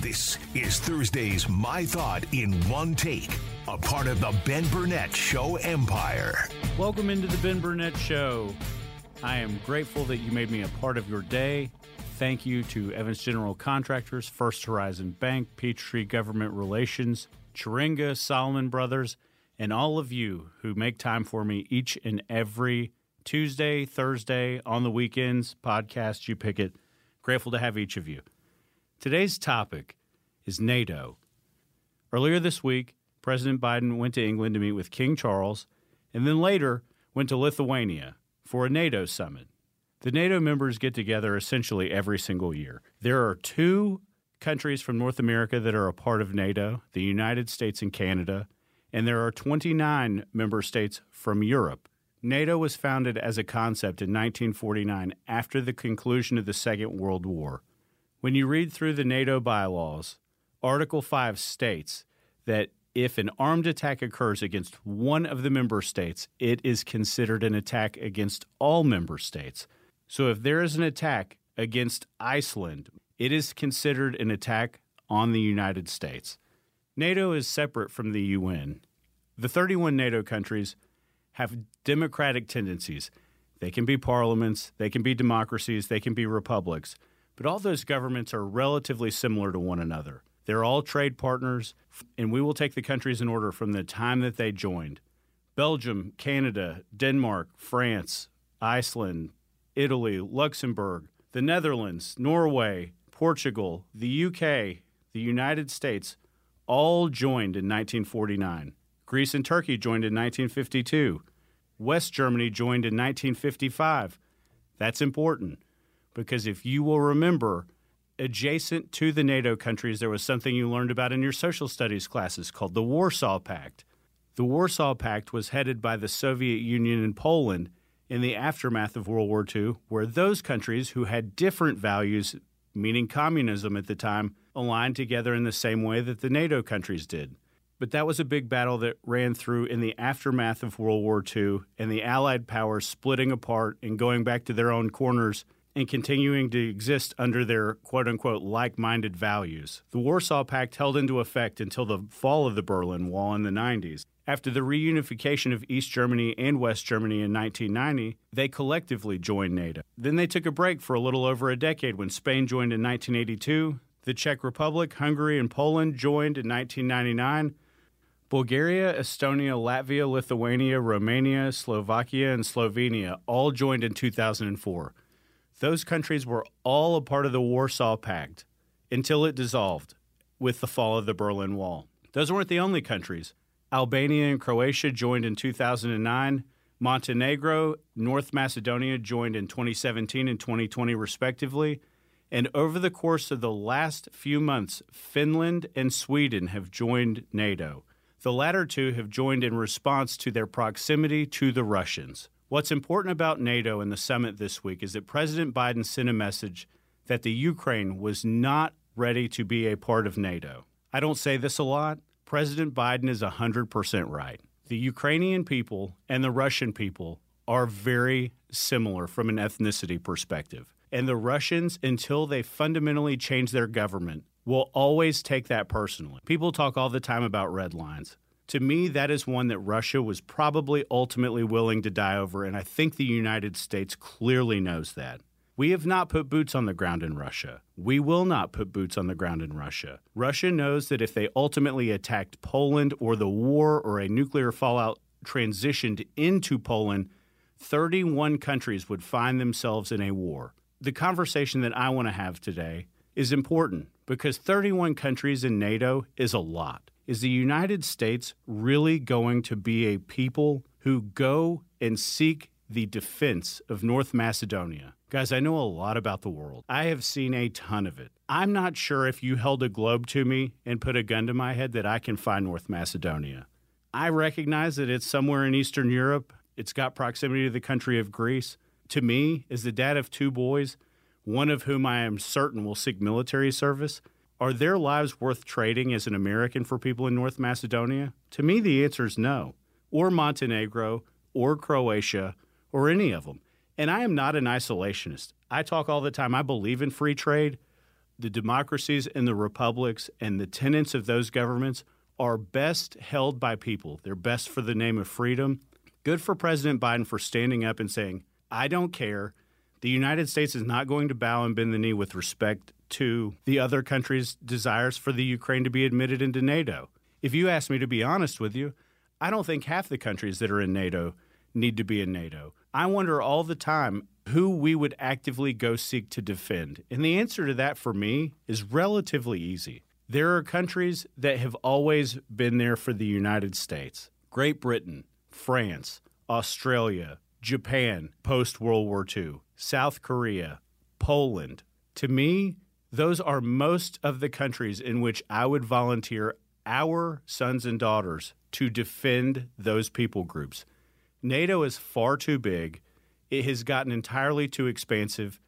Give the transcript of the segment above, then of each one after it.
This is Thursday's My Thought in One Take, a part of the Ben Burnett Show empire. Welcome into the Ben Burnett Show. I am grateful that you made me a part of your day. Thank you to Evans General Contractors, First Horizon Bank, Peachtree Government Relations, Chiringa, Solomon Brothers, and all of you who make time for me each and every Tuesday, Thursday, on the weekends, podcast, you pick it. Grateful to have each of you. Today's topic is NATO. Earlier this week, President Biden went to England to meet with King Charles and then later went to Lithuania for a NATO summit. The NATO members get together essentially every single year. There are two countries from North America that are a part of NATO the United States and Canada, and there are 29 member states from Europe. NATO was founded as a concept in 1949 after the conclusion of the Second World War. When you read through the NATO bylaws, Article 5 states that if an armed attack occurs against one of the member states, it is considered an attack against all member states. So if there is an attack against Iceland, it is considered an attack on the United States. NATO is separate from the UN. The 31 NATO countries have democratic tendencies. They can be parliaments, they can be democracies, they can be republics. But all those governments are relatively similar to one another. They're all trade partners, and we will take the countries in order from the time that they joined Belgium, Canada, Denmark, France, Iceland, Italy, Luxembourg, the Netherlands, Norway, Portugal, the UK, the United States all joined in 1949. Greece and Turkey joined in 1952. West Germany joined in 1955. That's important because if you will remember, adjacent to the NATO countries, there was something you learned about in your social studies classes called the Warsaw Pact. The Warsaw Pact was headed by the Soviet Union and Poland in the aftermath of World War II, where those countries who had different values, meaning communism at the time, aligned together in the same way that the NATO countries did. But that was a big battle that ran through in the aftermath of World War II and the Allied powers splitting apart and going back to their own corners and continuing to exist under their quote unquote like minded values. The Warsaw Pact held into effect until the fall of the Berlin Wall in the 90s. After the reunification of East Germany and West Germany in 1990, they collectively joined NATO. Then they took a break for a little over a decade when Spain joined in 1982, the Czech Republic, Hungary, and Poland joined in 1999. Bulgaria, Estonia, Latvia, Lithuania, Romania, Slovakia, and Slovenia all joined in 2004. Those countries were all a part of the Warsaw Pact until it dissolved with the fall of the Berlin Wall. Those weren't the only countries. Albania and Croatia joined in 2009. Montenegro, North Macedonia joined in 2017 and 2020, respectively. And over the course of the last few months, Finland and Sweden have joined NATO. The latter two have joined in response to their proximity to the Russians. What's important about NATO and the summit this week is that President Biden sent a message that the Ukraine was not ready to be a part of NATO. I don't say this a lot. President Biden is 100% right. The Ukrainian people and the Russian people are very similar from an ethnicity perspective. And the Russians, until they fundamentally change their government, will always take that personally. People talk all the time about red lines. To me, that is one that Russia was probably ultimately willing to die over, and I think the United States clearly knows that. We have not put boots on the ground in Russia. We will not put boots on the ground in Russia. Russia knows that if they ultimately attacked Poland or the war or a nuclear fallout transitioned into Poland, 31 countries would find themselves in a war. The conversation that I want to have today is important because 31 countries in NATO is a lot. Is the United States really going to be a people who go and seek the defense of North Macedonia. Guys, I know a lot about the world. I have seen a ton of it. I'm not sure if you held a globe to me and put a gun to my head that I can find North Macedonia. I recognize that it's somewhere in Eastern Europe. It's got proximity to the country of Greece. To me, as the dad of two boys, one of whom I am certain will seek military service, are their lives worth trading as an American for people in North Macedonia? To me, the answer is no. Or Montenegro, or Croatia, or any of them. And I am not an isolationist. I talk all the time. I believe in free trade. The democracies and the republics and the tenets of those governments are best held by people. They're best for the name of freedom. Good for President Biden for standing up and saying, I don't care. The United States is not going to bow and bend the knee with respect to the other countries' desires for the Ukraine to be admitted into NATO. If you ask me to be honest with you, I don't think half the countries that are in NATO need to be in NATO. I wonder all the time who we would actively go seek to defend. And the answer to that for me is relatively easy. There are countries that have always been there for the United States Great Britain, France, Australia, Japan post World War II, South Korea, Poland. To me, those are most of the countries in which I would volunteer our sons and daughters to defend those people groups. NATO is far too big. It has gotten entirely too expansive,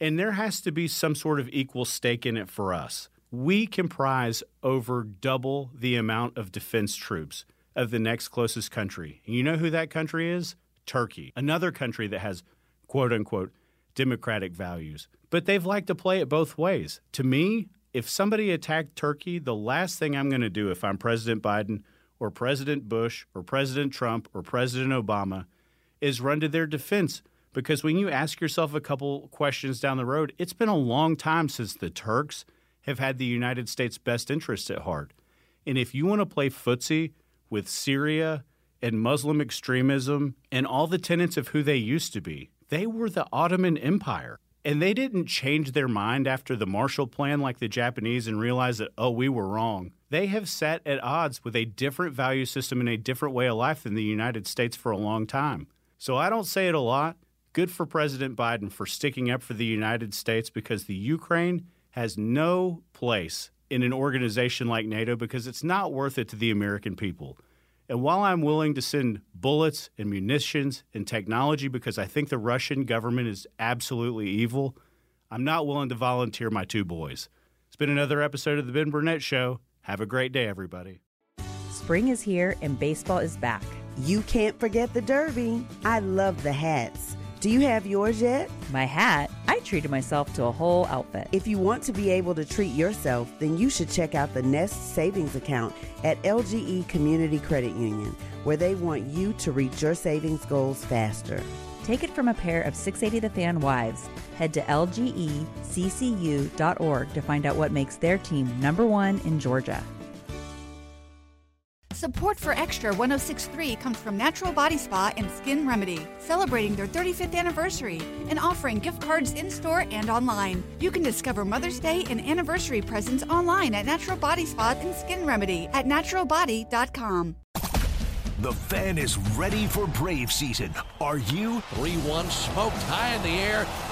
and there has to be some sort of equal stake in it for us. We comprise over double the amount of defense troops of the next closest country. And you know who that country is? Turkey, another country that has quote unquote democratic values. But they've liked to play it both ways. To me, if somebody attacked Turkey, the last thing I'm going to do if I'm President Biden or President Bush or President Trump or President Obama is run to their defense. Because when you ask yourself a couple questions down the road, it's been a long time since the Turks have had the United States' best interests at heart. And if you want to play footsie with Syria and Muslim extremism and all the tenets of who they used to be, they were the Ottoman Empire. And they didn't change their mind after the Marshall Plan like the Japanese and realize that, oh, we were wrong. They have sat at odds with a different value system and a different way of life than the United States for a long time. So I don't say it a lot. Good for President Biden for sticking up for the United States because the Ukraine has no place in an organization like NATO because it's not worth it to the American people. And while I'm willing to send bullets and munitions and technology because I think the Russian government is absolutely evil, I'm not willing to volunteer my two boys. It's been another episode of The Ben Burnett Show. Have a great day, everybody. Spring is here and baseball is back. You can't forget the Derby. I love the hats. Do you have yours yet? My hat, I treated myself to a whole outfit. If you want to be able to treat yourself, then you should check out the Nest Savings Account at LGE Community Credit Union, where they want you to reach your savings goals faster. Take it from a pair of 680 The Fan wives. Head to lgeccu.org to find out what makes their team number one in Georgia. Support for Xtra 1063 comes from Natural Body Spa and Skin Remedy, celebrating their 35th anniversary and offering gift cards in store and online. You can discover Mother's Day and anniversary presents online at Natural Body Spa and Skin Remedy at naturalbody.com. The fan is ready for Brave season. Are you? 3 1 smoked high in the air,